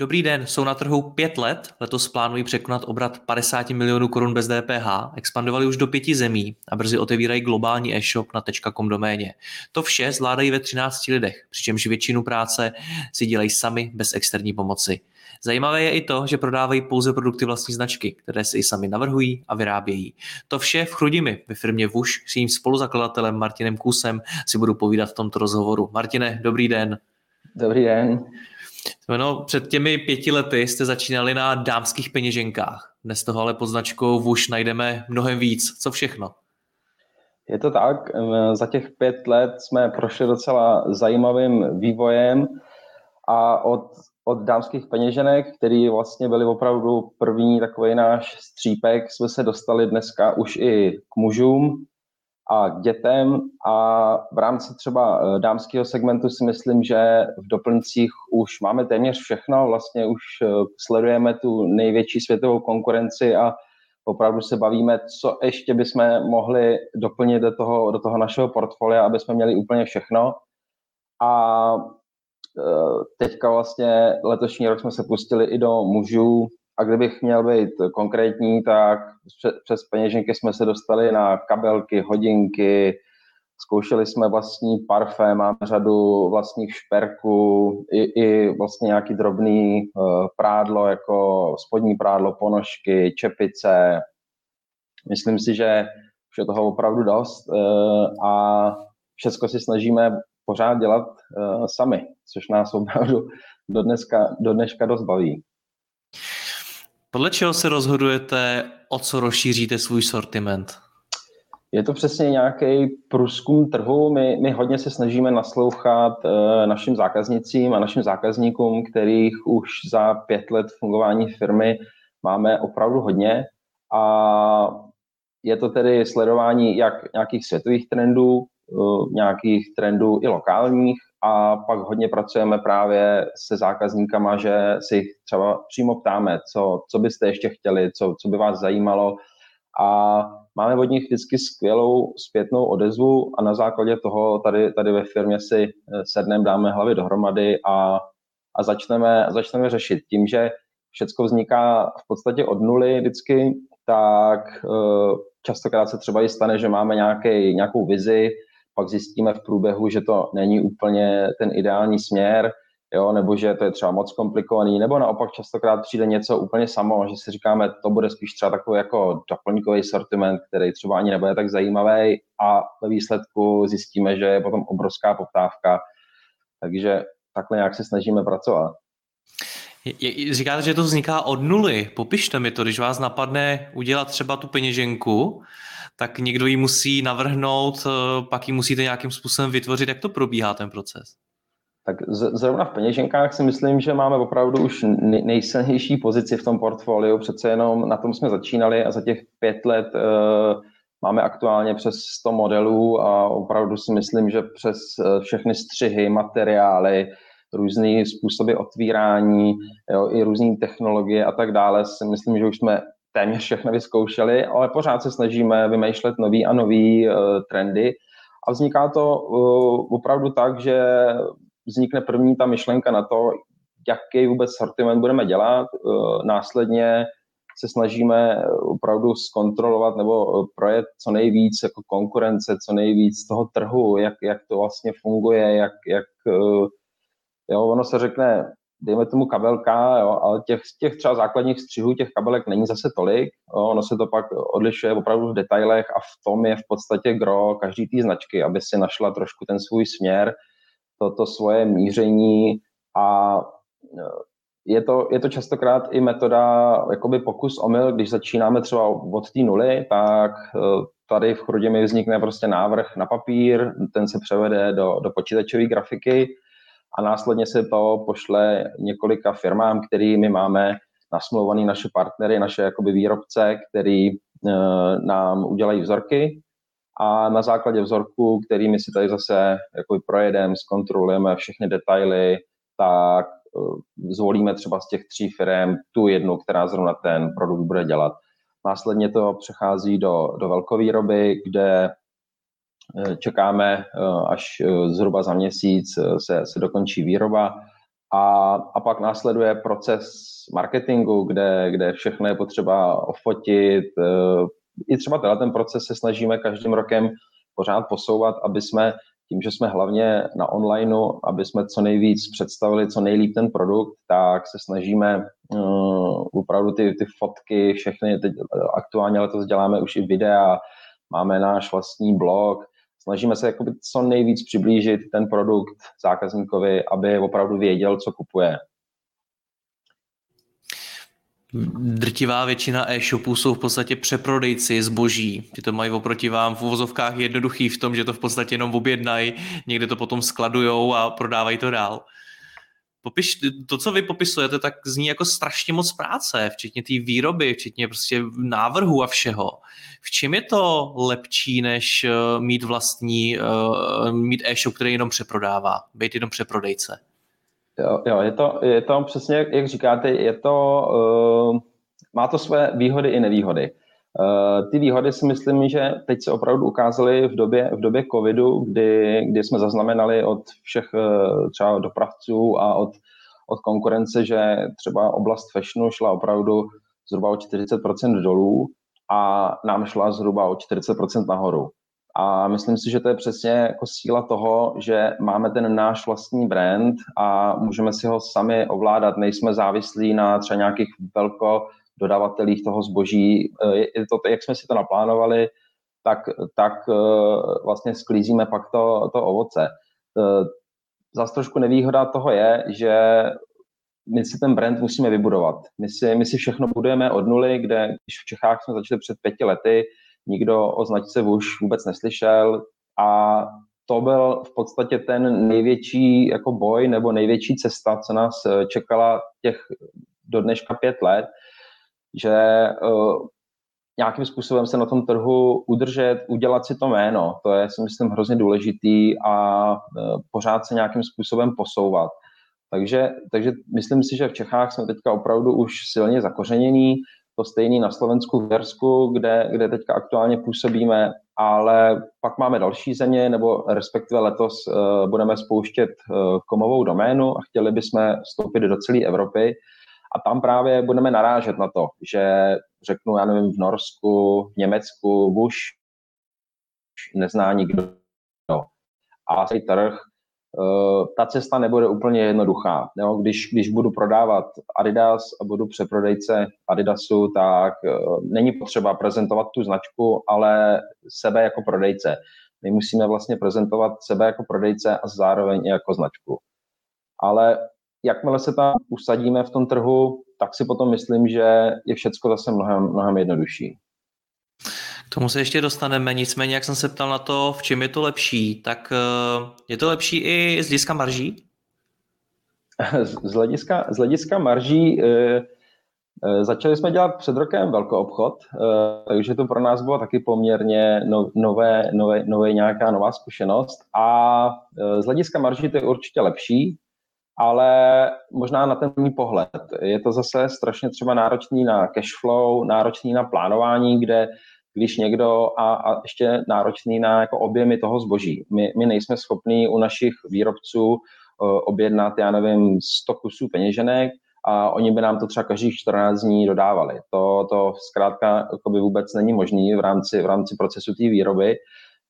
Dobrý den, jsou na trhu pět let, letos plánují překonat obrat 50 milionů korun bez DPH, expandovali už do pěti zemí a brzy otevírají globální e-shop na .com doméně. To vše zvládají ve 13 lidech, přičemž většinu práce si dělají sami bez externí pomoci. Zajímavé je i to, že prodávají pouze produkty vlastní značky, které si i sami navrhují a vyrábějí. To vše v Chrudimi ve firmě Vuš s jejím spoluzakladatelem Martinem Kusem si budu povídat v tomto rozhovoru. Martine, dobrý den. Dobrý den. No, před těmi pěti lety jste začínali na dámských peněženkách. Dnes toho ale pod značkou Vuš najdeme mnohem víc. Co všechno? Je to tak. Za těch pět let jsme prošli docela zajímavým vývojem a od, od dámských peněženek, který vlastně byly opravdu první takový náš střípek, jsme se dostali dneska už i k mužům, a k dětem. A v rámci třeba eh, dámského segmentu si myslím, že v doplňcích už máme téměř všechno, vlastně už eh, sledujeme tu největší světovou konkurenci a opravdu se bavíme, co ještě bychom mohli doplnit do toho, do toho našeho portfolia, aby jsme měli úplně všechno. A eh, teďka vlastně letošní rok jsme se pustili i do mužů, a kdybych měl být konkrétní, tak přes peněženky jsme se dostali na kabelky, hodinky, zkoušeli jsme vlastní parfém, máme řadu vlastních šperků, i, i vlastně nějaký drobný uh, prádlo, jako spodní prádlo, ponožky, čepice. Myslím si, že už je toho opravdu dost uh, a všechno si snažíme pořád dělat uh, sami, což nás opravdu do, dneska, do dneška dost baví. Podle čeho se rozhodujete, o co rozšíříte svůj sortiment? Je to přesně nějaký průzkum trhu. My, my hodně se snažíme naslouchat e, našim zákaznicím a našim zákazníkům, kterých už za pět let fungování firmy máme opravdu hodně. A je to tedy sledování jak nějakých světových trendů, e, nějakých trendů i lokálních, a pak hodně pracujeme právě se zákazníkama, že si třeba přímo ptáme, co, co byste ještě chtěli, co, co by vás zajímalo a máme od nich vždycky skvělou zpětnou odezvu a na základě toho tady, tady ve firmě si eh, sedneme, dáme hlavy dohromady a, a začneme, začneme řešit. Tím, že všechno vzniká v podstatě od nuly vždycky, tak eh, častokrát se třeba i stane, že máme nějaký, nějakou vizi, pak zjistíme v průběhu, že to není úplně ten ideální směr, jo, nebo že to je třeba moc komplikovaný, nebo naopak častokrát přijde něco úplně samo, že si říkáme, to bude spíš třeba takový jako doplňkový sortiment, který třeba ani nebude tak zajímavý a ve výsledku zjistíme, že je potom obrovská poptávka. Takže takhle nějak se snažíme pracovat. Říkáte, že to vzniká od nuly. Popište mi to, když vás napadne udělat třeba tu peněženku, tak někdo ji musí navrhnout, eh, pak ji musíte nějakým způsobem vytvořit. Jak to probíhá ten proces? Tak zrovna v peněženkách si myslím, že máme opravdu už nejsilnější pozici v tom portfoliu. Přece jenom na tom jsme začínali a za těch pět let uh, máme aktuálně přes 100 modelů a opravdu si myslím, že přes uh, všechny střihy, materiály, různé způsoby otvírání, jo, i různé technologie a tak dále, si myslím, že už jsme téměř všechno vyzkoušeli, ale pořád se snažíme vymýšlet nový a nový uh, trendy. A vzniká to uh, opravdu tak, že vznikne první ta myšlenka na to, jaký vůbec sortiment budeme dělat, uh, následně se snažíme opravdu zkontrolovat nebo projet co nejvíc jako konkurence, co nejvíc toho trhu, jak, jak to vlastně funguje, jak, jak jo, ono se řekne, dejme tomu kabelka, jo, ale těch, těch třeba základních střihů těch kabelek není zase tolik, jo, ono se to pak odlišuje opravdu v detailech a v tom je v podstatě gro každý té značky, aby si našla trošku ten svůj směr, to, to svoje míření a je to, je to častokrát i metoda jakoby pokus omyl, když začínáme třeba od té nuly, tak eh, tady v Chrudě mi vznikne prostě návrh na papír, ten se převede do, do počítačové grafiky a následně se to pošle několika firmám, kterými máme nasmluvaný naše partnery, naše jakoby výrobce, který e, nám udělají vzorky a na základě vzorku, kterými si tady zase projedeme, zkontrolujeme všechny detaily, tak e, zvolíme třeba z těch tří firm tu jednu, která zrovna ten produkt bude dělat. Následně to přechází do, do velkovýroby, kde čekáme eh, až eh, zhruba za měsíc se, se dokončí výroba a, a pak následuje proces marketingu, kde, kde všechno je potřeba ofotit. I třeba tenhle ten proces se snažíme každým rokem pořád posouvat, aby jsme tím, že jsme hlavně na onlineu, aby jsme co nejvíc představili, co nejlíp ten produkt, tak se snažíme uh, opravdu ty, ty fotky, všechny, teď aktuálně letos děláme už i videa, máme náš vlastní blog, snažíme se jakoby co nejvíc přiblížit ten produkt zákazníkovi, aby opravdu věděl, co kupuje. Drtivá většina e-shopů jsou v podstatě přeprodejci zboží. Ty to mají oproti vám v uvozovkách jednoduchý v tom, že to v podstatě jenom objednají, někde to potom skladujou a prodávají to dál. Popiš, to, co vy popisujete, tak zní jako strašně moc práce, včetně té výroby, včetně prostě návrhu a všeho. V čem je to lepší, než uh, mít vlastní, uh, mít e-shop, který jenom přeprodává, být jenom přeprodejce? Jo, jo je, to, je to přesně, jak říkáte, je to, uh, má to své výhody i nevýhody. Uh, ty výhody si myslím, že teď se opravdu ukázaly v době, v době covidu, kdy, kdy jsme zaznamenali od všech uh, třeba dopravců a od, od konkurence, že třeba oblast fashionu šla opravdu zhruba o 40% dolů a nám šla zhruba o 40% nahoru. A myslím si, že to je přesně jako síla toho, že máme ten náš vlastní brand a můžeme si ho sami ovládat. Nejsme závislí na třeba nějakých velko dodavatelích toho zboží. Eh, je to, jak jsme si to naplánovali, tak, tak eh, vlastně sklízíme pak to, to ovoce. Eh, zase trošku nevýhoda toho je, že my si ten brand musíme vybudovat. My si, my si všechno budujeme od nuly, kde když v Čechách jsme začali před pěti lety, nikdo o značce už vůbec neslyšel a to byl v podstatě ten největší jako boj nebo největší cesta, co nás čekala těch do dneška pět let, že uh, nějakým způsobem se na tom trhu udržet, udělat si to jméno. To je, si myslím, hrozně důležitý a uh, pořád se nějakým způsobem posouvat. Takže, takže myslím si, že v Čechách jsme teďka opravdu už silně zakořenění, to stejný na Slovensku, v Hersku, kde, kde teďka aktuálně působíme, ale pak máme další země, nebo respektive letos uh, budeme spouštět uh, komovou doménu a chtěli bychom vstoupit do celé Evropy, a tam právě budeme narážet na to, že řeknu, já nevím, v Norsku, v Německu, už nezná nikdo. A celý trh, eh, ta cesta nebude úplně jednoduchá. Jo? Když, když budu prodávat Adidas a budu přeprodejce Adidasu, tak eh, není potřeba prezentovat tu značku, ale sebe jako prodejce. My musíme vlastně prezentovat sebe jako prodejce a zároveň i jako značku. Ale jakmile se tam usadíme v tom trhu, tak si potom myslím, že je všecko zase mnohem, mnohem jednodušší. K tomu se ještě dostaneme, nicméně, jak jsem se ptal na to, v čem je to lepší, tak eh, je to lepší i z hlediska marží? Z hlediska, z hlediska marží e, začali jsme dělat před rokem velký obchod, takže to pro nás bylo taky poměrně no, nové, nové, nové nějaká nová zkušenost a z hlediska marží to je určitě lepší, ale možná na ten můj pohled. Je to zase strašně třeba náročný na cash flow, náročný na plánování, kde když někdo a, a ještě náročný na jako objemy toho zboží. My, my nejsme schopní u našich výrobců uh, objednat, já nevím, 100 kusů peněženek a oni by nám to třeba každých 14 dní dodávali. To, to zkrátka vůbec není možné v rámci, v rámci procesu té výroby.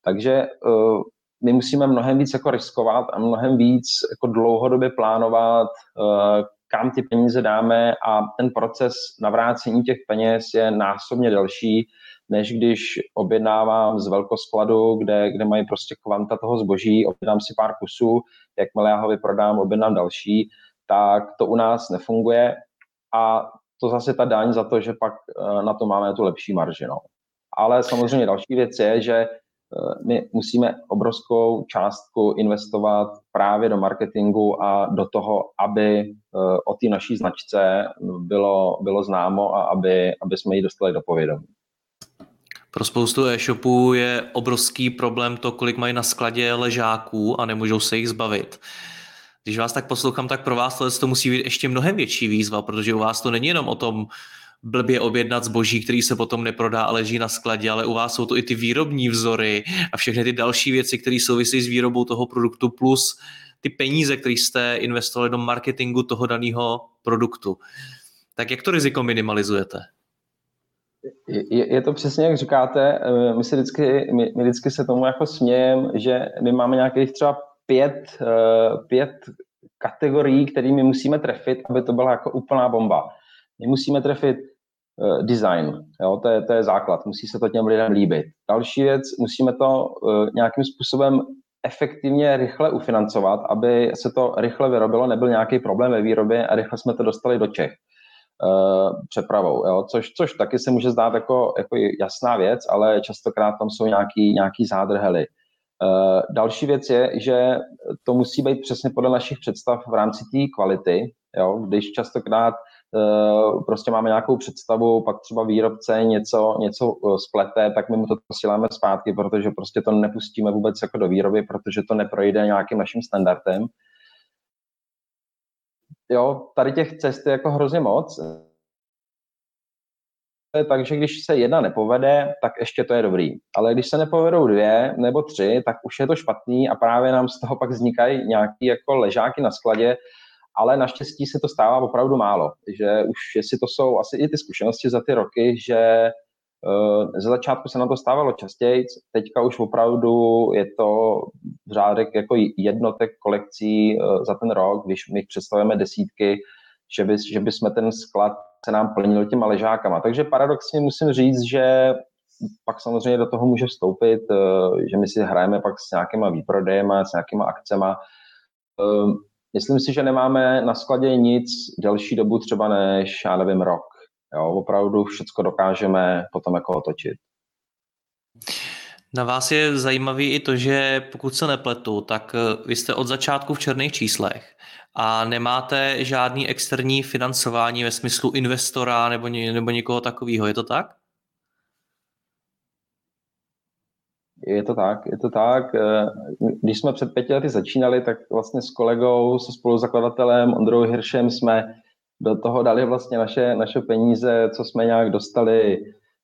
Takže uh, my musíme mnohem víc jako riskovat a mnohem víc jako dlouhodobě plánovat, eh, kam ty peníze dáme a ten proces navrácení těch peněz je násobně delší, než když objednávám z velkoskladu, kde, kde mají prostě kvanta toho zboží, objednám si pár kusů, jakmile já ho vyprodám, objednám další, tak to u nás nefunguje a to zase ta daň za to, že pak eh, na to máme tu lepší marži. No. Ale samozřejmě další věc je, že my musíme obrovskou částku investovat právě do marketingu a do toho, aby eh, o té naší značce bylo, bylo známo a aby, aby jsme ji dostali do povědomí. Pro spoustu e-shopů je obrovský problém to, kolik mají na skladě ležáků a nemůžou se jich zbavit. Když vás tak poslouchám, tak pro vás to musí být ještě mnohem větší výzva, protože u vás to není jenom o tom blbě objednat zboží, který se potom neprodá a leží na skladě, ale u vás jsou to i ty výrobní vzory a všechny ty další věci, které souvisí s výrobou toho produktu, plus ty peníze, které jste investovali do marketingu toho daného produktu. Tak jak to riziko minimalizujete? Je, je to přesně, jak říkáte. Eh, my, si vždycky, my, my vždycky se tomu jako smějem, že my máme nějakých třeba pět, eh, pět kategorií, kterými musíme trefit, aby to byla jako úplná bomba. My musíme trefit design, jo, to, je, to je základ, musí se to těm lidem líbit. Další věc, musíme to uh, nějakým způsobem efektivně, rychle ufinancovat, aby se to rychle vyrobilo, nebyl nějaký problém ve výrobě a rychle jsme to dostali do Čech uh, přepravou, jo, což, což taky se může zdát jako, jako jasná věc, ale častokrát tam jsou nějaký, nějaký zádrhely. Další věc je, že to musí být přesně podle našich představ v rámci té kvality, jo, když častokrát Eh, prostě máme nějakou představu, pak třeba výrobce něco, něco eh, splete, tak my mu to posíláme zpátky, protože prostě to nepustíme vůbec jako do výroby, protože to neprojde nějakým naším standardem. Jo, tady těch cest je jako hrozně moc. Takže když se jedna nepovede, tak ještě to je dobrý. Ale když se nepovedou dvě nebo tři, tak už je to špatný a právě nám z toho pak vznikají nějaký jako ležáky na skladě, ale naštěstí se to stává opravdu málo, že už jestli to jsou asi i ty zkušenosti za ty roky, že uh, ze začátku se na to stávalo častěji, teďka už opravdu je to řádek jako jednotek kolekcí uh, za ten rok, když my představujeme desítky, že by, že by jsme ten sklad se nám plnil těma ležákama. Takže paradoxně musím říct, že pak samozřejmě do toho může vstoupit, uh, že my si hrajeme pak s nějakýma výprodejema, s nějakýma akcema. Myslím si, že nemáme na skladě nic delší dobu třeba než, já nevím, rok. Jo, opravdu všechno dokážeme potom jako otočit. Na vás je zajímavý i to, že pokud se nepletu, tak eh, vy jste od začátku v černých číslech a nemáte žádný externí financování ve smyslu investora nebo, nebo někoho takového. Je to tak? Je to tak, je to tak. Eh, když jsme před pěti lety začínali, tak vlastně s kolegou, se spoluzakladatelem Ondrou Hiršem jsme do toho dali vlastně naše, naše peníze, co jsme nějak dostali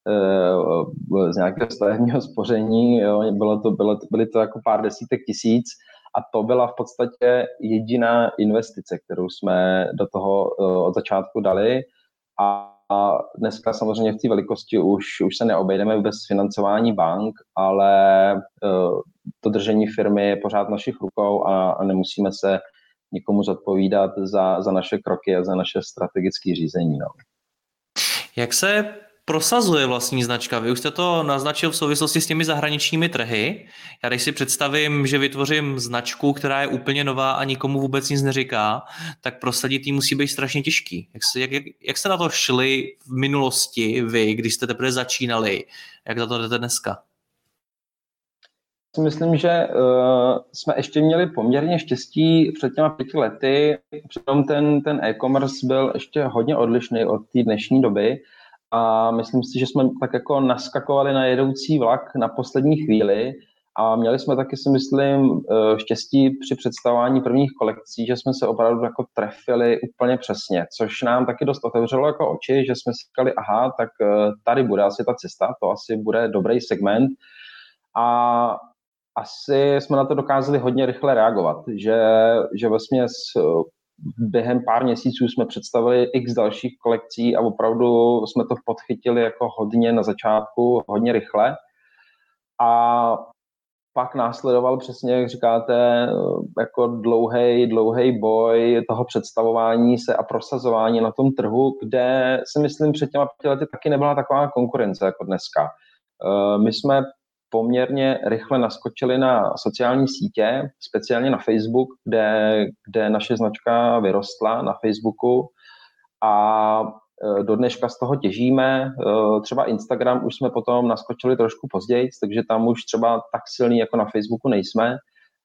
eh, z nějakého stavebního spoření. Jo. Bylo to, bylo, byly to jako pár desítek tisíc a to byla v podstatě jediná investice, kterou jsme do toho eh, od začátku dali. A a dneska samozřejmě v té velikosti už, už se neobejdeme bez financování bank, ale uh, to držení firmy je pořád našich rukou a, a nemusíme se nikomu zodpovídat za, za naše kroky a za naše strategické řízení. No. Jak se prosazuje vlastní značka? Vy už jste to naznačil v souvislosti s těmi zahraničními trhy. Já když si představím, že vytvořím značku, která je úplně nová a nikomu vůbec nic neříká, tak prosadit ji musí být strašně těžký. Jak, se, jak, jak jste na to šli v minulosti vy, když jste teprve začínali? Jak za to jdete dneska? Myslím, že uh, jsme ještě měli poměrně štěstí před těma pěti lety. Přitom ten, ten e-commerce byl ještě hodně odlišný od té dnešní doby a myslím si, že jsme tak jako naskakovali na jedoucí vlak na poslední chvíli a měli jsme taky si myslím eh, štěstí při představování prvních kolekcí, že jsme se opravdu jako trefili úplně přesně, což nám taky dost otevřelo jako oči, že jsme si říkali, aha, tak eh, tady bude asi ta cesta, to asi bude dobrý segment. A asi jsme na to dokázali hodně rychle reagovat, že, že vlastně během pár měsíců jsme představili x dalších kolekcí a opravdu jsme to podchytili jako hodně na začátku, hodně rychle. A pak následoval přesně, jak říkáte, jako dlouhý, dlouhý boj toho představování se a prosazování na tom trhu, kde si myslím před těma pěti lety taky nebyla taková konkurence jako dneska. Eh, my jsme poměrně rychle naskočili na sociální sítě, speciálně na Facebook, kde, kde naše značka vyrostla na Facebooku a Eh, do dneška z toho těžíme. Eh, třeba Instagram už jsme potom naskočili trošku později, takže tam už třeba tak silný jako na Facebooku nejsme,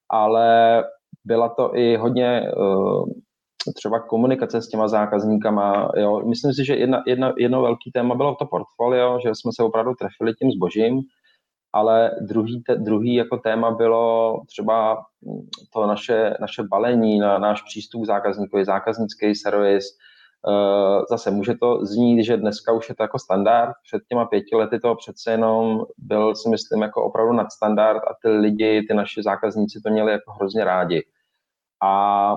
ale byla to i hodně eh, třeba komunikace s těma zákazníkama. Jo. Myslím si, že jedna, jedna, jedno velký téma bylo to portfolio, že jsme se opravdu trefili tím zbožím, ale druhý, te, druhý jako téma bylo třeba to naše, naše balení, na, náš přístup k zákazníkovi, zákaznický servis, Eh, zase může to znít, že dneska už je to jako standard, před těma pěti lety to přece jenom byl, si myslím, jako opravdu nadstandard a ty lidi, ty naši zákazníci to měli jako hrozně rádi. A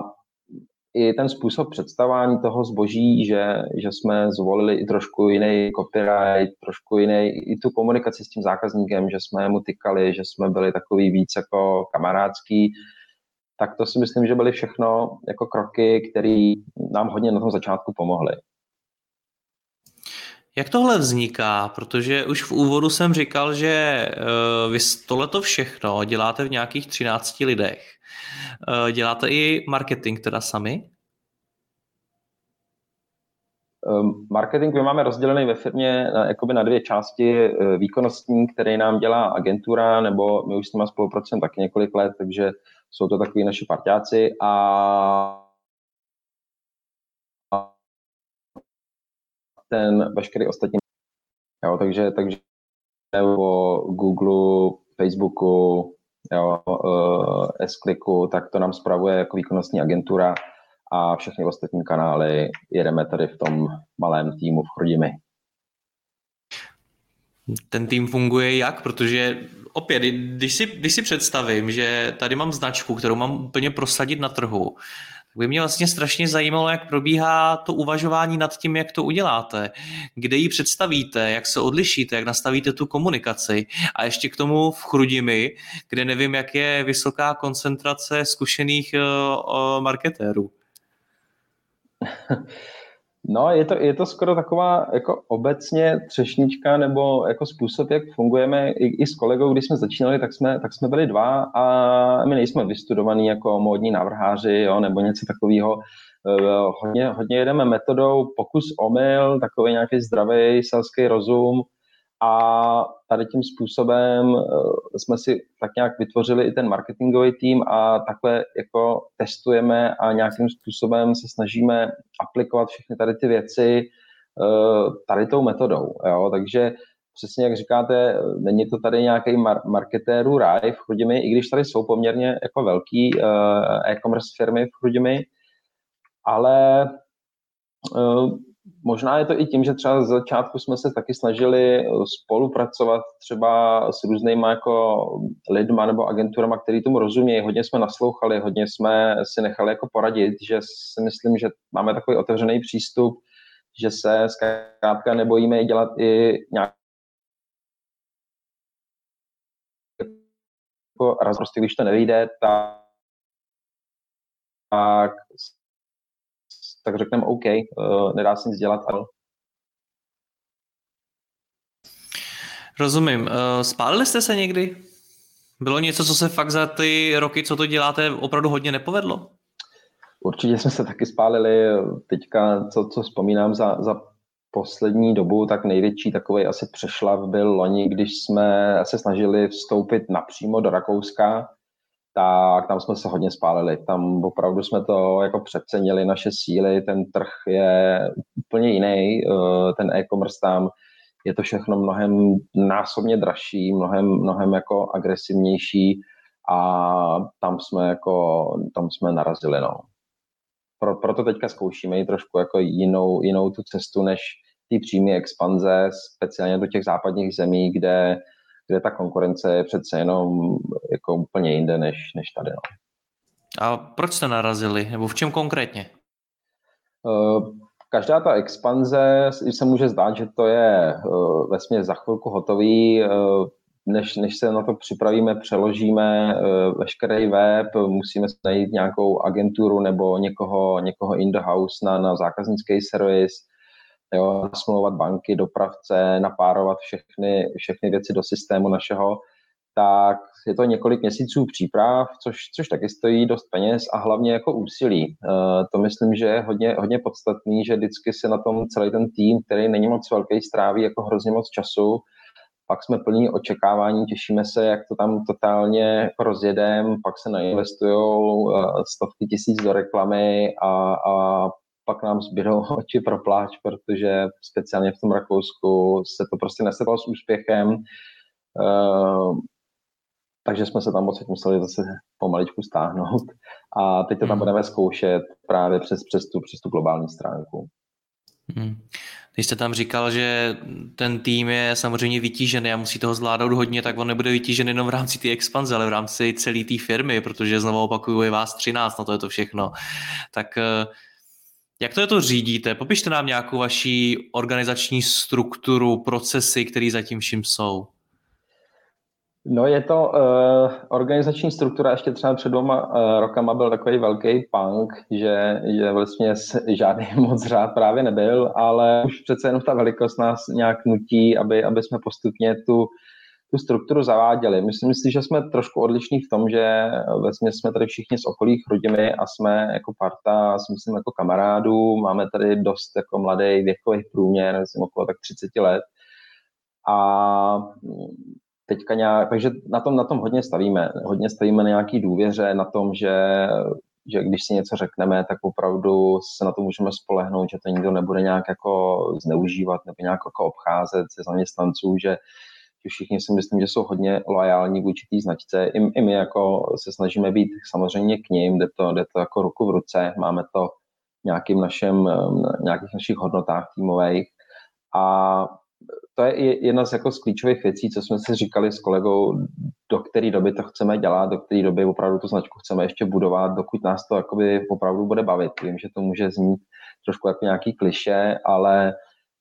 i ten způsob představání toho zboží, že, že jsme zvolili i trošku jiný copyright, trošku jiný, i tu komunikaci s tím zákazníkem, že jsme mu tykali, že jsme byli takový víc jako kamarádský, tak to si myslím, že byly všechno jako kroky, které nám hodně na tom začátku pomohly. Jak tohle vzniká? Protože už v úvodu jsem říkal, že uh, vy tohleto všechno děláte v nějakých 13 lidech. Uh, děláte i marketing teda sami? Um, marketing my máme rozdělený ve firmě na, jakoby na dvě části. Uh, výkonnostní, který nám dělá agentura, nebo my už s nimi spolupracujeme taky několik let, takže jsou to takový naši partiáci a ten veškerý ostatní. Jo, takže, takže o Google, Facebooku, jo, uh, S-Clicku, tak to nám spravuje jako výkonnostní agentura a všechny ostatní kanály jedeme tady v tom malém týmu v Chrudimi. Ten tým funguje jak? Protože opět, když si, když si představím, že tady mám značku, kterou mám úplně prosadit na trhu, by mě vlastně strašně zajímalo, jak probíhá to uvažování nad tím, jak to uděláte, kde ji představíte, jak se odlišíte, jak nastavíte tu komunikaci a ještě k tomu v Chrudimi, kde nevím, jak je vysoká koncentrace zkušených uh, marketérů. No, je to, je to skoro taková jako obecně třešnička nebo jako způsob, jak fungujeme. I, i s kolegou, když jsme začínali, tak jsme, tak jsme byli dva a my nejsme vystudovaní jako módní návrháři jo, nebo něco takového. Eh, hodně, hodně jedeme metodou pokus omyl, takový nějaký zdravý selský rozum, a tady tím způsobem eh, jsme si tak nějak vytvořili i ten marketingový tým a takhle jako testujeme a nějakým způsobem se snažíme aplikovat všechny tady ty věci eh, tady tou metodou. Jo? Takže přesně jak říkáte, není to tady nějaký mar- marketérů ráj v Chrudimi, i když tady jsou poměrně jako velký eh, e-commerce firmy v Chrudimi, ale Možná je to i tím, že třeba z začátku jsme se taky snažili eh, spolupracovat třeba s různýma jako lidma nebo agenturama, který tomu rozumějí. Hodně jsme naslouchali, hodně jsme si nechali jako poradit, že si myslím, že máme takový otevřený přístup, že se zkrátka nebojíme dělat i nějak jako raz prostě, když to nevyjde, tak, tak tak řekneme OK, uh, nedá se nic dělat, ale Rozumím. Uh, spálili jste se někdy? Bylo něco, co se fakt za ty roky, co to děláte, opravdu hodně nepovedlo? Určitě jsme se taky spálili. Teďka, co, co vzpomínám za, za poslední dobu, tak největší takový asi přešlav byl loni, když jsme se snažili vstoupit napřímo do Rakouska tak tam jsme se hodně spálili. Tam opravdu jsme to jako přecenili naše síly, ten trh je úplně jiný, eh, ten e-commerce tam je to všechno mnohem násobně dražší, mnohem, mnohem jako agresivnější a tam jsme jako, tam jsme narazili, no. Pro, proto teďka zkoušíme i trošku jako jinou, jinou tu cestu, než ty přímé expanze, speciálně do těch západních zemí, kde kde ta konkurence je přece jenom jako úplně jinde než, než tady. No. A proč jste narazili? Nebo v čem konkrétně? Uh, každá ta expanze se může zdát, že to je vesměs za chvilku hotový. Uh, než, než se na to připravíme, přeložíme veškerý web, musíme najít nějakou agenturu nebo někoho, někoho in the house na, na zákaznický servis, jo, smlouvat banky, dopravce, napárovat všechny, všechny věci do systému našeho, tak je to několik měsíců příprav, což, což taky stojí dost peněz a hlavně jako úsilí. Uh, to myslím, že je hodně, hodně podstatný, že vždycky se na tom celý ten tým, který není moc velký, stráví jako hrozně moc času, pak jsme plní očekávání, těšíme se, jak to tam totálně rozjedem, pak se nainvestují uh, stovky tisíc do reklamy a, a pak nám zbydou oči pro pláč, protože speciálně v tom Rakousku se to prostě nesedlo s úspěchem. Uh, takže jsme se tam odsaď museli zase pomaličku stáhnout a teď to tam hmm. budeme zkoušet právě přes, přes, tu, přes tu globální stránku. Hmm. Když jste tam říkal, že ten tým je samozřejmě vytížený a musí toho zvládnout hodně, tak on nebude vytížený jenom v rámci té expanze, ale v rámci celé té firmy, protože znovu opakuju, je vás 13, no to je to všechno. Tak eh, jak to je to řídíte? Popište nám nějakou vaší organizační strukturu, procesy, které zatím vším jsou. No je to uh, organizační struktura, ještě třeba před dvěma uh, rokama byl takový velký punk, že, že vlastně žádný moc řád právě nebyl, ale už přece jenom ta velikost nás nějak nutí, aby, aby jsme postupně tu, tu strukturu zaváděli. Myslím si, že jsme trošku odlišní v tom, že vlastně jsme tady všichni z okolí rodiny a jsme jako parta, si myslím jako kamarádů, máme tady dost jako mladý věkový průměr, jsem okolo tak 30 let. A teďka nějak, takže na tom, na tom hodně stavíme. Hodně stavíme na nějaký důvěře, na tom, že, že když si něco řekneme, tak opravdu se na to můžeme spolehnout, že to nikdo nebude nějak jako zneužívat nebo nějak jako obcházet ze zaměstnanců, že všichni si myslím, že jsou hodně loajální vůči té značce. I, I my jako se snažíme být samozřejmě k ním, jde to, jde to jako ruku v ruce, máme to nějakým našem, nějakých našich hodnotách týmových a to je jedna z, jako z klíčových věcí, co jsme si říkali s kolegou, do které doby to chceme dělat, do které doby opravdu tu značku chceme ještě budovat, dokud nás to jakoby opravdu bude bavit. Vím, že to může znít trošku jako nějaký kliše, ale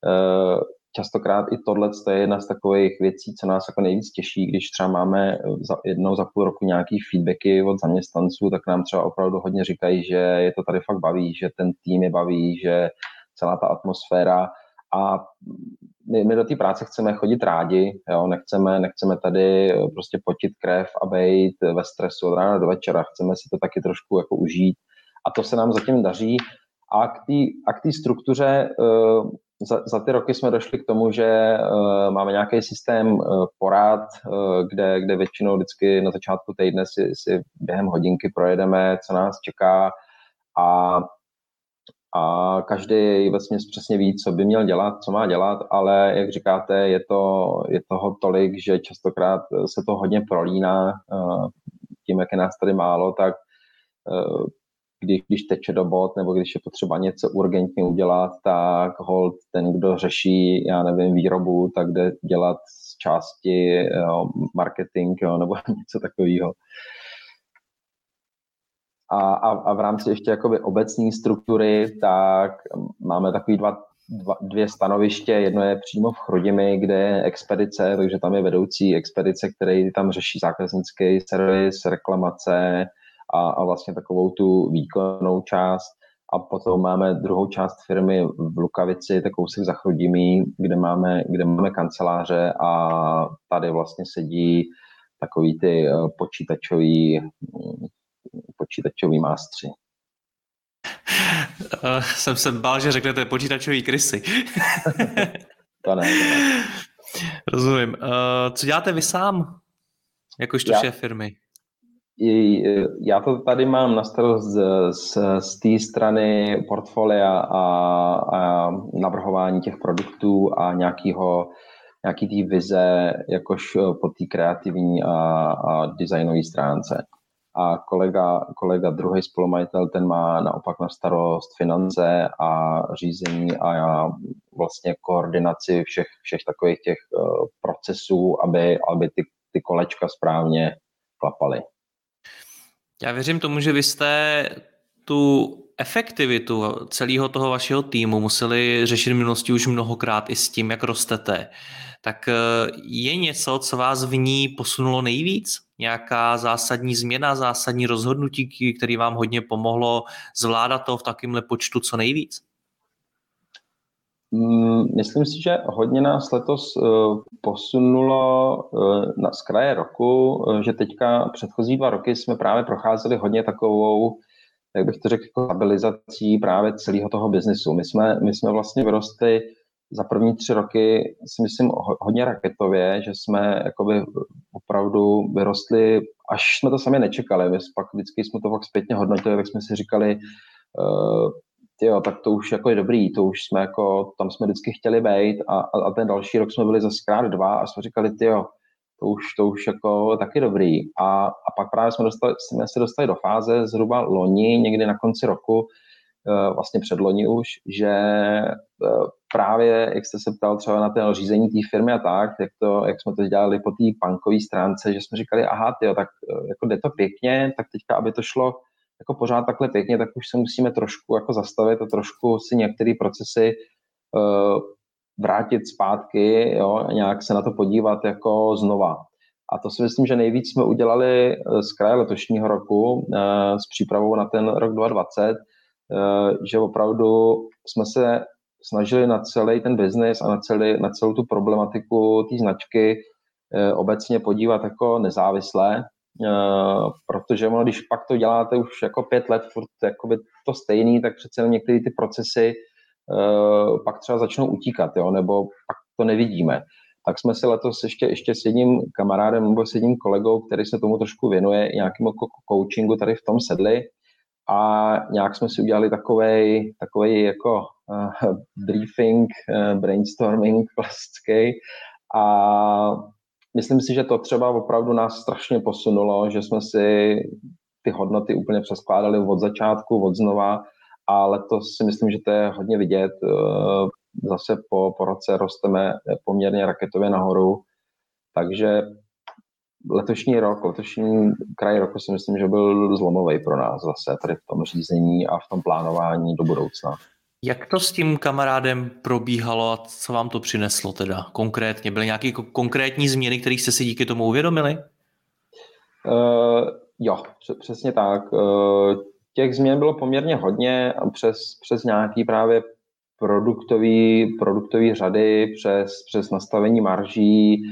uh, častokrát i tohle je jedna z takových věcí, co nás jako nejvíc těší, když třeba máme za, jednou za půl roku nějaký feedbacky od zaměstnanců, tak nám třeba opravdu hodně říkají, že je to tady fakt baví, že ten tým je baví, že celá ta atmosféra a my, my do té práce chceme chodit rádi, jo? Nechceme, nechceme tady prostě potit krev a být ve stresu od rána do večera, chceme si to taky trošku jako užít a to se nám zatím daří a k té struktuře uh, za, za ty roky jsme došli k tomu, že uh, máme nějaký systém uh, porad, uh, kde, kde většinou vždycky na začátku týdne si, si během hodinky projedeme, co nás čeká. A a každý vlastně přesně ví, co by měl dělat, co má dělat, ale jak říkáte, je, to, je toho tolik, že častokrát se to hodně prolíná tím, jak je nás tady málo, tak když, když teče do bod nebo když je potřeba něco urgentně udělat, tak hold ten, kdo řeší, já nevím, výrobu, tak jde dělat z části jo, marketing jo, nebo něco takového. A, a, a v rámci ještě jakoby obecní struktury, tak máme takový dva, dva, dvě stanoviště. Jedno je přímo v Chrudimi, kde je expedice, takže tam je vedoucí expedice, který tam řeší zákaznický servis, reklamace a, a vlastně takovou tu výkonnou část. A potom máme druhou část firmy v Lukavici, takovou si za Chrudimí, kde máme, kde máme kanceláře a tady vlastně sedí takový ty eh, počítačový počítačový mástři. Uh, jsem se bál, že řeknete počítačový krysy. to ne. To ne. Rozumím. Uh, co děláte vy sám, jakožto šéf firmy? Já to tady mám na starost z, z, z té strany portfolia a, a navrhování těch produktů a nějakýho, nějaký té vize, jakož po té kreativní a, a designové stránce a kolega, kolega druhý spolumajitel, ten má naopak na starost finance a řízení a já vlastně koordinaci všech, všech takových těch uh, procesů, aby, aby ty, ty kolečka správně klapaly. Já věřím tomu, že vy jste tu efektivitu celého toho vašeho týmu museli řešit v minulosti už mnohokrát i s tím, jak rostete. Tak eh, je něco, co vás v ní posunulo nejvíc? Nějaká zásadní změna, zásadní rozhodnutí, který vám hodně pomohlo zvládat to v takovémhle počtu co nejvíc? Mm, myslím si, že hodně nás letos eh, posunulo eh, na z kraje roku, že teďka předchozí dva roky jsme právě procházeli hodně takovou jak bych to řekl, jako stabilizací právě celého toho biznesu. My jsme, my jsme vlastně vyrostli za první tři roky, si myslím, hodně raketově, že jsme jakoby opravdu vyrostli, až jsme to sami nečekali. My pak vždycky jsme to fakt zpětně hodnotili, tak jsme si říkali, jo, tak to už jako je dobrý, to už jsme jako, tam jsme vždycky chtěli být a, a, a ten další rok jsme byli zase krát dva a jsme říkali, jo, to už, to už jako taky dobrý. A, a pak právě jsme, dostali, jsme se dostali do fáze zhruba loni, někdy na konci roku, eh, vlastně před loni už, že eh, právě, jak jste se ptal třeba na té řízení té firmy a tak, jak, to, jak jsme to dělali po té bankové stránce, že jsme říkali, aha, tyjo, tak eh, jako jde to pěkně, tak teďka, aby to šlo jako pořád takhle pěkně, tak už se musíme trošku jako zastavit a trošku si některé procesy vrátit zpátky, jo, a nějak se na to podívat jako znova. A to si myslím, že nejvíc jsme udělali eh, z kraje letošního roku eh, s přípravou na ten rok 2020, eh, že opravdu jsme se snažili na celý ten biznis a na, celý, na celou tu problematiku té značky obecně podívat jako nezávisle, protože ono, když pak to děláte už jako pět let, furt jakoby to stejný, tak přece některé ty procesy Eh, pak třeba začnou utíkat, jo, nebo pak to nevidíme. Tak jsme si letos ještě, ještě s jedním kamarádem nebo s jedním kolegou, který se tomu trošku věnuje, nějakému coachingu tady v tom sedli a nějak jsme si udělali takový takovej jako uh, briefing, uh, brainstorming klasický a myslím si, že to třeba opravdu nás strašně posunulo, že jsme si ty hodnoty úplně přeskládali od začátku, od znova a letos si myslím, že to je hodně vidět. Eh, zase po, po roce rosteme poměrně raketově nahoru, takže letošní rok, letošní kraj roku si myslím, že byl zlomový pro nás zase tady v tom řízení a v tom plánování do budoucna. Jak to s tím kamarádem probíhalo a co vám to přineslo teda konkrétně? Byly nějaké konkrétní změny, které jste si díky tomu uvědomili? Uh, jo, přesně tak. Uh, těch změn bylo poměrně hodně přes, přes nějaký právě produktový, produktový řady, přes, přes nastavení marží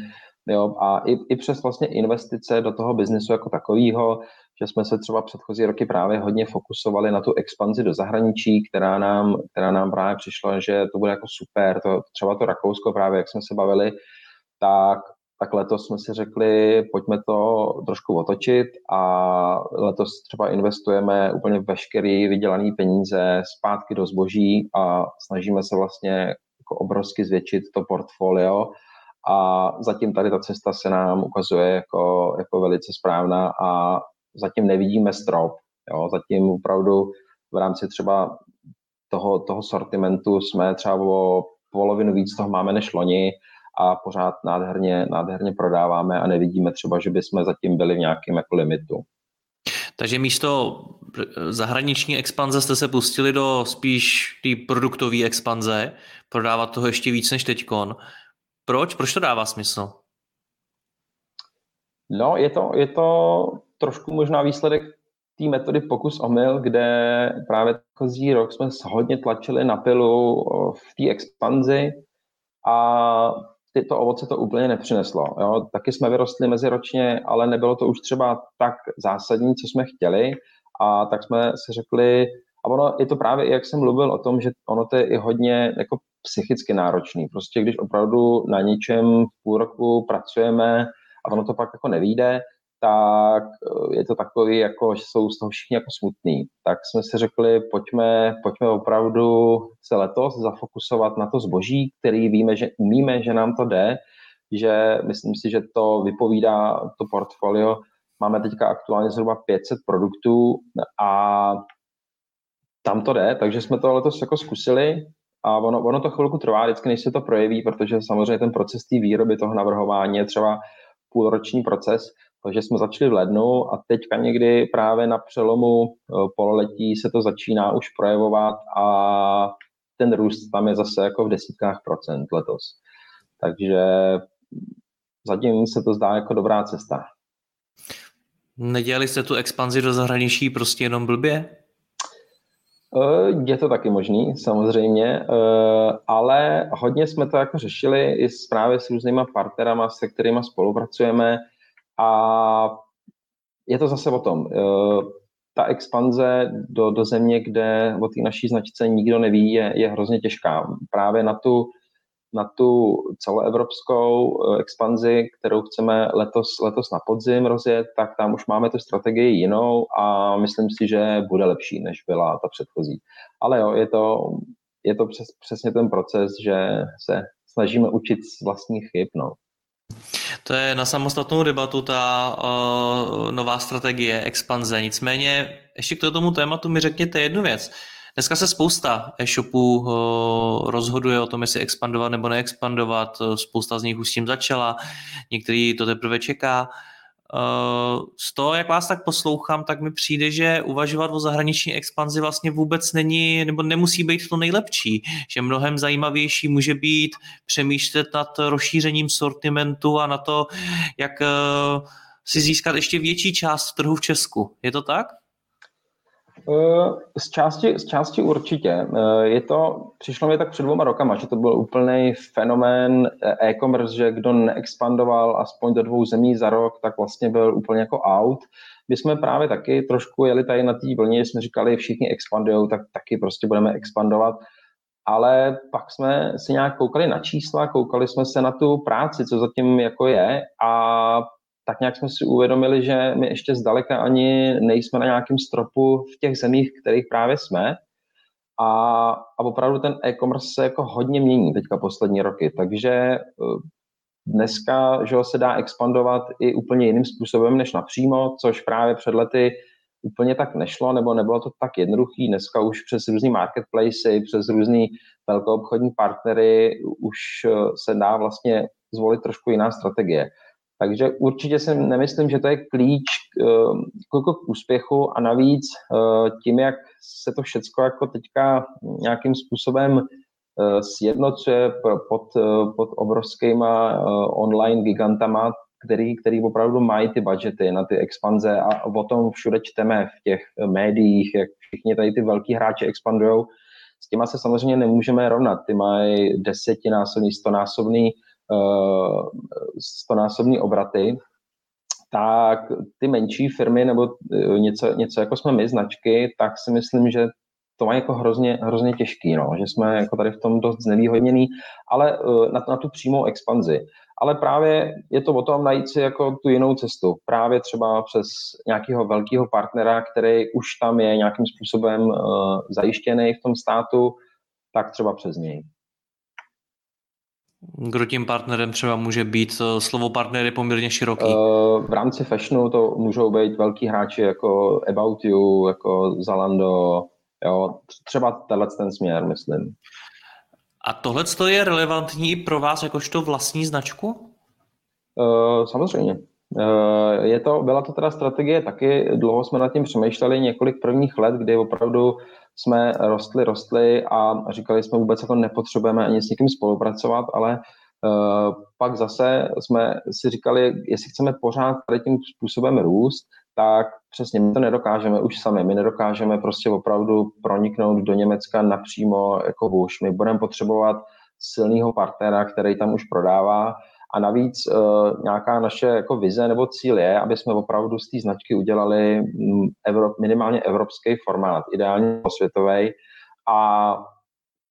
jo, a i, i přes vlastně investice do toho biznesu jako takového, že jsme se třeba předchozí roky právě hodně fokusovali na tu expanzi do zahraničí, která nám, která nám právě přišla, že to bude jako super, to, třeba to Rakousko právě, jak jsme se bavili, tak tak letos jsme si řekli, pojďme to trošku otočit a letos třeba investujeme úplně veškerý vydělaný peníze zpátky do zboží a snažíme se vlastně jako obrovsky zvětšit to portfolio. A zatím tady ta cesta se nám ukazuje jako, jako velice správná a zatím nevidíme strop. Jo? Zatím opravdu v rámci třeba toho, toho sortimentu jsme třeba o polovinu víc toho máme než loni, a pořád nádherně, nádherně prodáváme a nevidíme třeba, že bychom zatím byli v nějakém jako limitu. Takže místo zahraniční expanze jste se pustili do spíš té produktové expanze, prodávat toho ještě víc než teďkon. Proč? Proč to dává smysl? No, je to, je to trošku možná výsledek té metody pokus omyl, kde právě předchozí rok jsme hodně tlačili na pilu v té expanzi a to ovoce to úplně nepřineslo. Jo. Taky jsme vyrostli meziročně, ale nebylo to už třeba tak zásadní, co jsme chtěli a tak jsme si řekli, a ono je to právě, jak jsem mluvil o tom, že ono to je i hodně jako psychicky náročný. Prostě když opravdu na něčem půl roku pracujeme a ono to pak jako nevíde, tak eh, je to takový, jako, že jsou z toho všichni jako smutný. Tak jsme si řekli, pojďme, pojďme opravdu se letos zafokusovat na to zboží, který víme, že umíme, že nám to jde, že myslím si, že to vypovídá to portfolio. Máme teďka aktuálně zhruba 500 produktů a tam to jde, takže jsme to letos jako zkusili a ono, ono to chvilku trvá vždycky, než se to projeví, protože samozřejmě ten proces té výroby, toho navrhování je třeba půlroční proces, Takže jsme začali v lednu a teďka někdy právě na přelomu eh, pololetí se to začíná už projevovat a ten růst tam je zase jako v desítkách procent letos. Takže zatím se to zdá jako dobrá cesta. Nedělali jste tu expanzi do zahraničí prostě jenom blbě? Eh, je to taky možný, samozřejmě, eh, ale hodně jsme to jako řešili i právě s různýma partnerama, se kterými spolupracujeme a je to zase o tom. Eh, ta expanze do, do země, kde o té naší značce nikdo neví, je, je hrozně těžká. Právě na tu na tu celoevropskou eh, expanzi, kterou chceme letos, letos na podzim rozjet, tak tam už máme tu strategii jinou a myslím si, že bude lepší, než byla ta předchozí. Ale jo, je to, je to přes, přesně ten proces, že se snažíme učit z vlastních chyb. No. To je na samostatnou debatu ta uh, nová strategie expanze. Nicméně ještě k tomu tématu mi řekněte jednu věc. Dneska se spousta e-shopů eh, rozhoduje o tom, jestli expandovat nebo neexpandovat. Spousta z nich už s tím začala, některý to teprve čeká. Eh, z toho, jak vás tak poslouchám, tak mi přijde, že uvažovat o zahraniční expanzi vlastně vůbec není, nebo nemusí být to nejlepší, že mnohem zajímavější může být přemýšlet nad rozšířením sortimentu a na to, jak eh, si získat ještě větší část trhu v Česku. Je to tak? Eh, z části, z části určitě. Eh, je to, přišlo mi tak před dvěma rokama, že to byl úplný fenomén eh, e-commerce, že kdo neexpandoval aspoň do dvou zemí za rok, tak vlastně byl úplně jako out. My jsme právě taky trošku jeli tady na té vlně, jsme říkali, všichni expandují, tak taky prostě budeme expandovat. Ale pak jsme si nějak koukali na čísla, koukali jsme se na tu práci, co zatím jako je a tak nějak jsme si uvědomili, že my ještě zdaleka ani nejsme na nějakém stropu v těch zemích, kterých právě jsme. A, a opravdu ten e-commerce se jako hodně mění teďka poslední roky, takže eh, dneska že se dá expandovat i úplně jiným způsobem než napřímo, což právě před lety úplně tak nešlo, nebo nebylo to tak jednoduchý. Dneska už přes různý marketplace, přes různý velkoobchodní partnery už eh, se dá vlastně zvolit trošku jiná strategie. Takže určitě si nemyslím, že to je klíč k, k, k úspěchu a navíc eh, tím, jak se to všechno jako teďka nějakým způsobem eh, sjednocuje pod, eh, pod obrovskýma online gigantama, který, který opravdu mají ty budgety na ty expanze a o tom všude čteme v těch médiích, jak všichni tady ty velký hráči expandují. S těma se samozřejmě nemůžeme rovnat. Ty mají desetinásobný, stonásobný stonásobní obraty, tak ty menší firmy nebo eh, něco, něco jako jsme my, značky, tak si myslím, že to má jako hrozně, hrozně těžký, no, že jsme jako tady v tom dost znevýhodněný, ale eh, na, na tu přímou expanzi. Ale právě je to o tom najít si jako tu jinou cestu. Právě třeba přes nějakého velkého partnera, který už tam je nějakým způsobem uh, zajištěný v tom státu, tak třeba přes něj. Kdo tím partnerem třeba může být? Slovo partner je poměrně široký. Uh, v rámci fashionu to můžou být velký hráči jako About You, jako Zalando, jo, třeba tenhle ten směr, myslím. A tohle je relevantní pro vás jakožto vlastní značku? Uh, samozřejmě. Uh, je to, byla to teda strategie taky, dlouho jsme nad tím přemýšleli, několik prvních let, kdy opravdu jsme rostli, rostli a říkali jsme vůbec jako nepotřebujeme ani s někým spolupracovat, ale uh, pak zase jsme si říkali, jestli chceme pořád tady tím způsobem růst, tak přesně my to nedokážeme už sami. My nedokážeme prostě opravdu proniknout do Německa napřímo jako už. My budeme potřebovat silného partnera, který tam už prodává a navíc uh, nějaká naše jako vize nebo cíl je, aby jsme opravdu z té značky udělali mm, Evrop, minimálně evropský formát, ideálně světový. A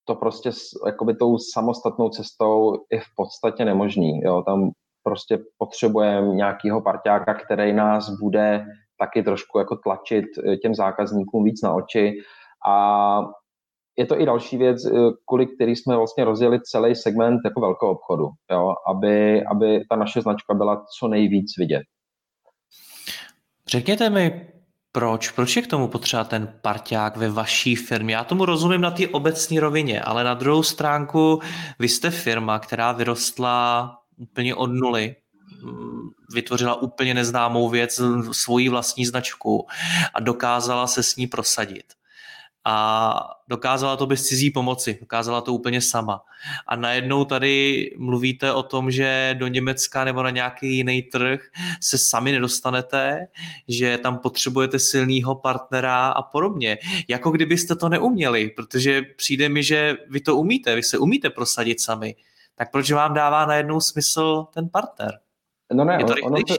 to prostě jakoby tou samostatnou cestou je v podstatě nemožný. Jo? Tam prostě potřebujeme nějakého parťáka, který nás bude taky trošku jako tlačit eh, těm zákazníkům víc na oči a je to i další věc, eh, kvůli který jsme vlastně rozjeli celý segment jako velkého obchodu, jo, aby, aby ta naše značka byla co nejvíc vidět. Řekněte mi, proč? Proč je k tomu potřeba ten parťák ve vaší firmě? Já tomu rozumím na té obecné rovině, ale na druhou stránku vy jste firma, která vyrostla úplně od nuly mm, vytvořila úplně neznámou věc, svoji vlastní značku a dokázala se s ní prosadit a dokázala to bez cizí pomoci, dokázala to úplně sama. A najednou tady mluvíte o tom, že do Německa nebo na nějaký jiný trh se sami nedostanete, že tam potřebujete silného partnera a podobně. Jako kdybyste to neuměli, protože přijde mi, že vy to umíte, vy se umíte prosadit sami. Tak proč vám dává najednou smysl ten partner? No ne, ono se,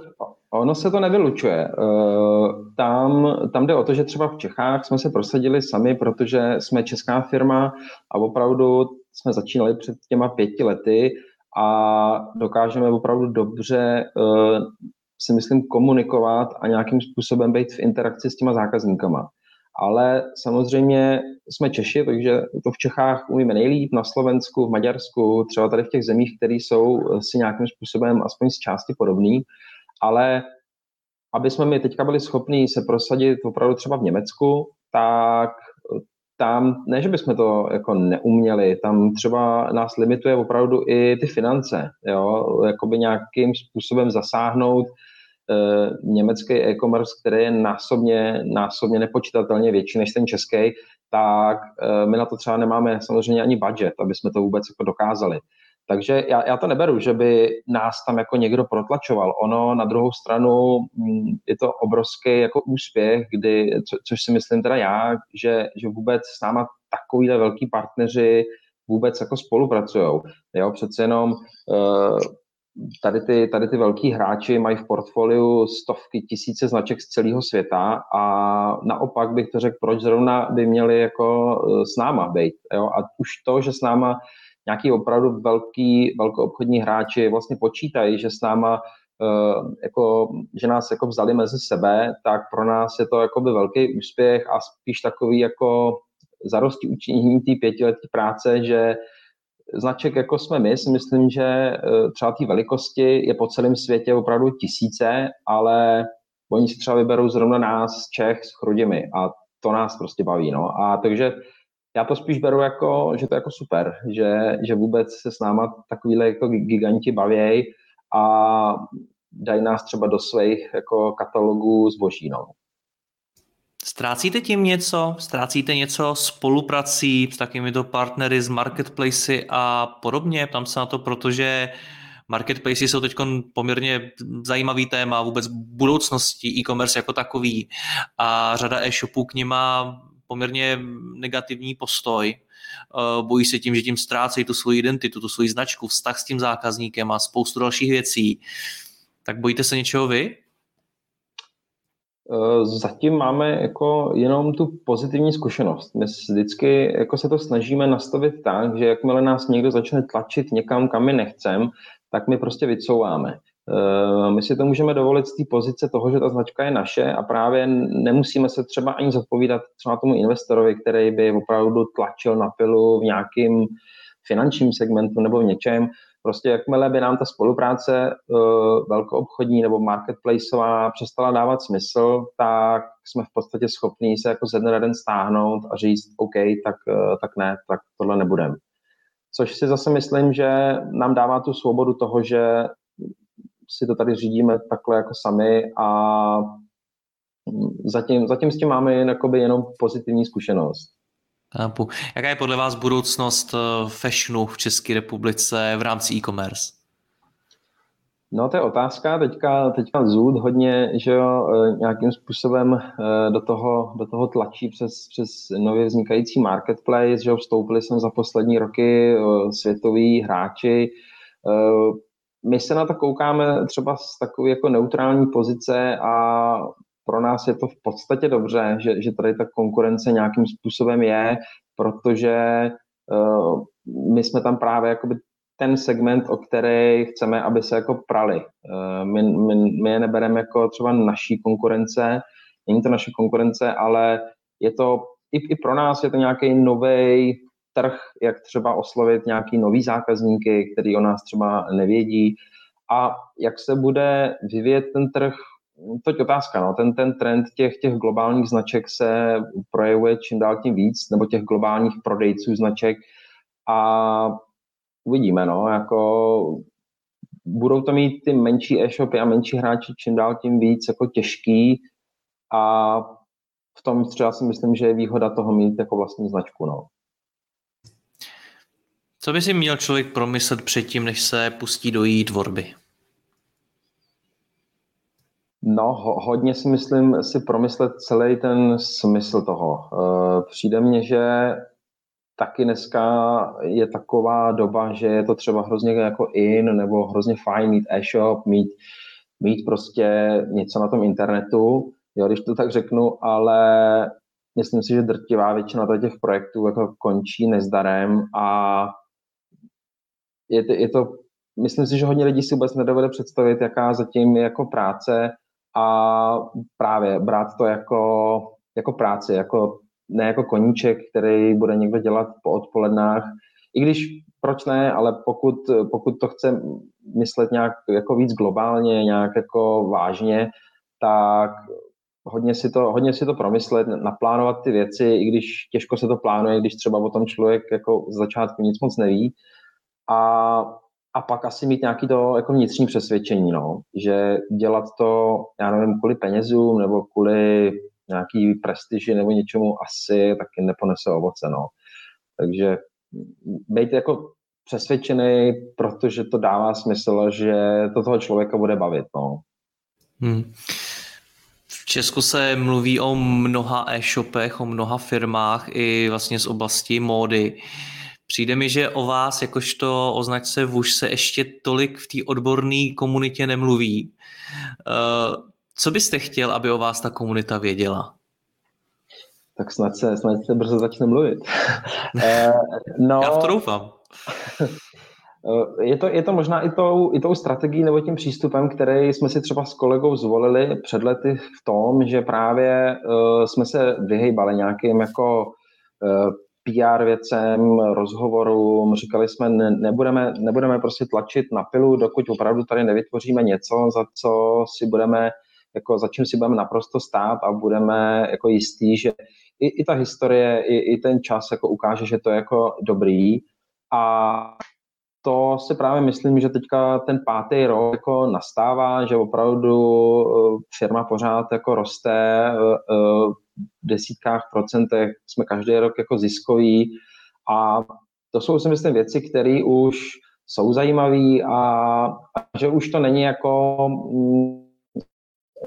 ono se to nevylučuje. Eh, tam, tam jde o to, že třeba v Čechách jsme se prosadili sami, protože jsme česká firma a opravdu jsme začínali před těma pěti lety a dokážeme opravdu dobře eh, si myslím komunikovat a nějakým způsobem být v interakci s těma zákazníkama. Ale samozřejmě jsme Češi, takže to v Čechách umíme nejlíp, na Slovensku, v Maďarsku, třeba tady v těch zemích, které jsou si nějakým způsobem aspoň z části podobný ale aby jsme my teďka byli schopni se prosadit opravdu třeba v Německu, tak tam, ne, že bychom to jako neuměli, tam třeba nás limituje opravdu i ty finance, jo, jakoby nějakým způsobem zasáhnout e, německý e-commerce, který je násobně, násobně nepočítatelně větší než ten český, tak e, my na to třeba nemáme samozřejmě ani budget, aby jsme to vůbec jako dokázali. Takže já, já to neberu, že by nás tam jako někdo protlačoval. Ono na druhou stranu mm, je to obrovský jako úspěch, kdy, co, což si myslím teda já, že, že vůbec s náma takovýhle velký partneři vůbec jako spolupracují. Jo, přece jenom uh, tady ty, tady ty velký hráči mají v portfoliu stovky, tisíce značek z celého světa a naopak bych to řekl, proč zrovna by měli jako eh, s náma být. Jo? A už to, že s náma nějaký opravdu velký, velkoobchodní hráči vlastně počítají, že s náma uh, jako, že nás jako vzali mezi sebe, tak pro nás je to jakoby velký úspěch a spíš takový jako zarosti učinění té pětiletí práce, že značek jako jsme my, si myslím, že uh, třeba té velikosti je po celém světě opravdu tisíce, ale oni si třeba vyberou zrovna nás, Čech, s chrudimi a to nás prostě baví. No. A takže já to spíš beru jako, že to je jako super, že, že vůbec se s náma takovýhle jako giganti bavějí a dají nás třeba do svých jako katalogů zboží. No. Ztrácíte tím něco? Ztrácíte něco spoluprací s takovýmito partnery z marketplace a podobně? Tam se na to, protože marketplace jsou teď poměrně zajímavý téma vůbec budoucnosti e-commerce jako takový a řada e-shopů k nima poměrně negativní postoj. Eh, bojí se tím, že tím ztrácejí tu svoji identitu, tu svoji značku, vztah s tím zákazníkem a spoustu dalších věcí. Tak bojíte se něčeho vy? Eh, zatím máme jako jenom tu pozitivní zkušenost. My vždycky jako se to snažíme nastavit tak, že jakmile nás někdo začne tlačit někam, kam my nechcem, tak my prostě vycouváme. Eh, my si to můžeme dovolit z té pozice toho, že ta značka je naše a právě nemusíme se třeba ani zodpovídat třeba tomu investorovi, který by opravdu tlačil na pilu v nějakým finančním segmentu nebo v něčem. Prostě jakmile by nám ta spolupráce uh, velkoobchodní nebo marketplaceová přestala dávat smysl, tak jsme v podstatě schopní se jako ze dne na den stáhnout a říct, OK, tak, uh, tak ne, tak tohle nebudem. Což si zase myslím, že nám dává tu svobodu toho, že si to tady řídíme takhle jako sami a zatím, zatím s tím máme jen, jenom pozitivní zkušenost. Chápu. Jaká je podle vás budoucnost eh, fashionu v České republice v rámci e-commerce? No to je otázka, teďka, teďka Zood hodně, že jo, eh, nějakým způsobem eh, do toho, do toho tlačí přes, přes nově vznikající marketplace, že jo, vstoupili jsem za poslední roky světoví hráči, my se na to koukáme třeba z takové jako neutrální pozice a pro nás je to v podstatě dobře, že, že tady ta konkurence nějakým způsobem je, protože uh, my jsme tam právě jakoby ten segment, o který chceme, aby se jako prali. Uh, my, my, my je nebereme jako třeba naší konkurence, není to naše konkurence, ale je to i, i pro nás je to nějaký nový trh, jak třeba oslovit nějaký nový zákazníky, který o nás třeba nevědí a jak se bude vyvíjet ten trh, to je otázka, no. ten, ten trend těch, těch globálních značek se projevuje čím dál tím víc, nebo těch globálních prodejců značek a uvidíme, no, jako budou to mít ty menší e-shopy a menší hráči čím dál tím víc jako těžký a v tom třeba si myslím, že je výhoda toho mít jako vlastní značku. No. Co by si měl člověk promyslet předtím, než se pustí do její tvorby? No, ho, hodně si myslím si promyslet celý ten smysl toho. E, přijde mně, že taky dneska je taková doba, že je to třeba hrozně jako in, nebo hrozně fajn mít e-shop, mít, mít prostě něco na tom internetu, jo, když to tak řeknu, ale myslím si, že drtivá většina těch projektů jako končí nezdarem a je je to, myslím si, že hodně lidí si vůbec nedovede představit, jaká zatím je jako práce a právě brát to jako, jako práci, jako, ne jako koníček, který bude někdo dělat po odpolednách, i když proč ne, ale pokud, pokud to chce myslet nějak jako víc globálně, nějak jako vážně, tak hodně si to, hodně si to promyslet, naplánovat ty věci, i když těžko se to plánuje, když třeba o tom člověk jako z začátku nic moc neví, a, a pak asi mít nějaký to jako vnitřní přesvědčení, no, že dělat to, já nevím, kvůli penězům nebo kvůli nějaký prestiži nebo něčemu asi taky neponese ovoce, no. Takže být jako přesvědčený, protože to dává smysl, že to toho člověka bude bavit, no. Hmm. V Česku se mluví o mnoha e-shopech, o mnoha firmách i vlastně z oblasti módy. Přijde mi, že o vás, jakožto označce VUŠ, se ještě tolik v té odborné komunitě nemluví. Eh, co byste chtěl, aby o vás ta komunita věděla? Tak snad se, snad se brzo začne mluvit. Eh, no, Já v to doufám. Eh, je to, je to možná i tou, i tou strategií nebo tím přístupem, který jsme si třeba s kolegou zvolili před lety v tom, že právě uh, jsme se vyhejbali nějakým jako uh, PR věcem, rozhovorům, říkali jsme, ne, nebudeme, nebudeme prostě tlačit na pilu, dokud opravdu tady nevytvoříme něco, za co si budeme, jako za čím si budeme naprosto stát a budeme jako jistý, že i, i ta historie, i, i ten čas jako ukáže, že to je jako dobrý. A to si právě myslím, že teďka ten pátý rok jako nastává, že opravdu eh, firma pořád jako roste, eh, eh, v desítkách procentech jsme každý rok jako ziskový a to jsou si myslím věci, které už jsou zajímavé a, a že už to není jako, mm,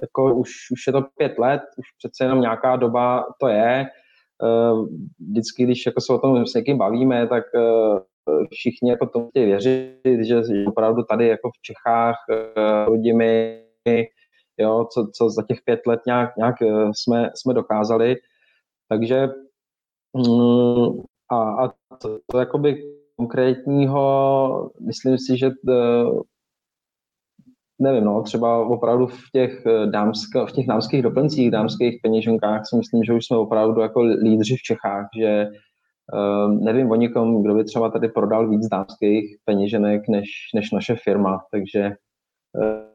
jako už, už je to pět let, už přece jenom nějaká doba to je. Vždycky, když jako se o tom s někým bavíme, tak všichni jako tomu chtějí věřit, že opravdu tady jako v Čechách rodiny, jo, co, co za těch pět let nějak, nějak eh, jsme, jsme dokázali. Takže mm, a, a to, to jakoby konkrétního, myslím si, že eh, nevím, no, třeba opravdu v těch, eh, dámska, v těch dámských doplňcích, dámských peněženkách si myslím, že už jsme opravdu jako lídři v Čechách, že Uh, nevím o nikom, kdo by třeba tady prodal víc dámských peněženek než, než naše firma, takže uh,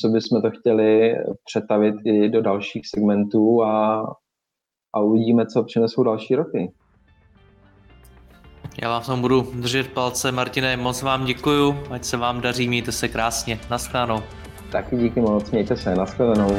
co bychom to chtěli přetavit i do dalších segmentů a, a uvidíme, co přinesou další roky. Já vám tam budu držet palce. Martine, moc vám děkuju, ať se vám daří, mějte se krásně. Naschledanou. Taky díky moc, mějte se, naschledanou.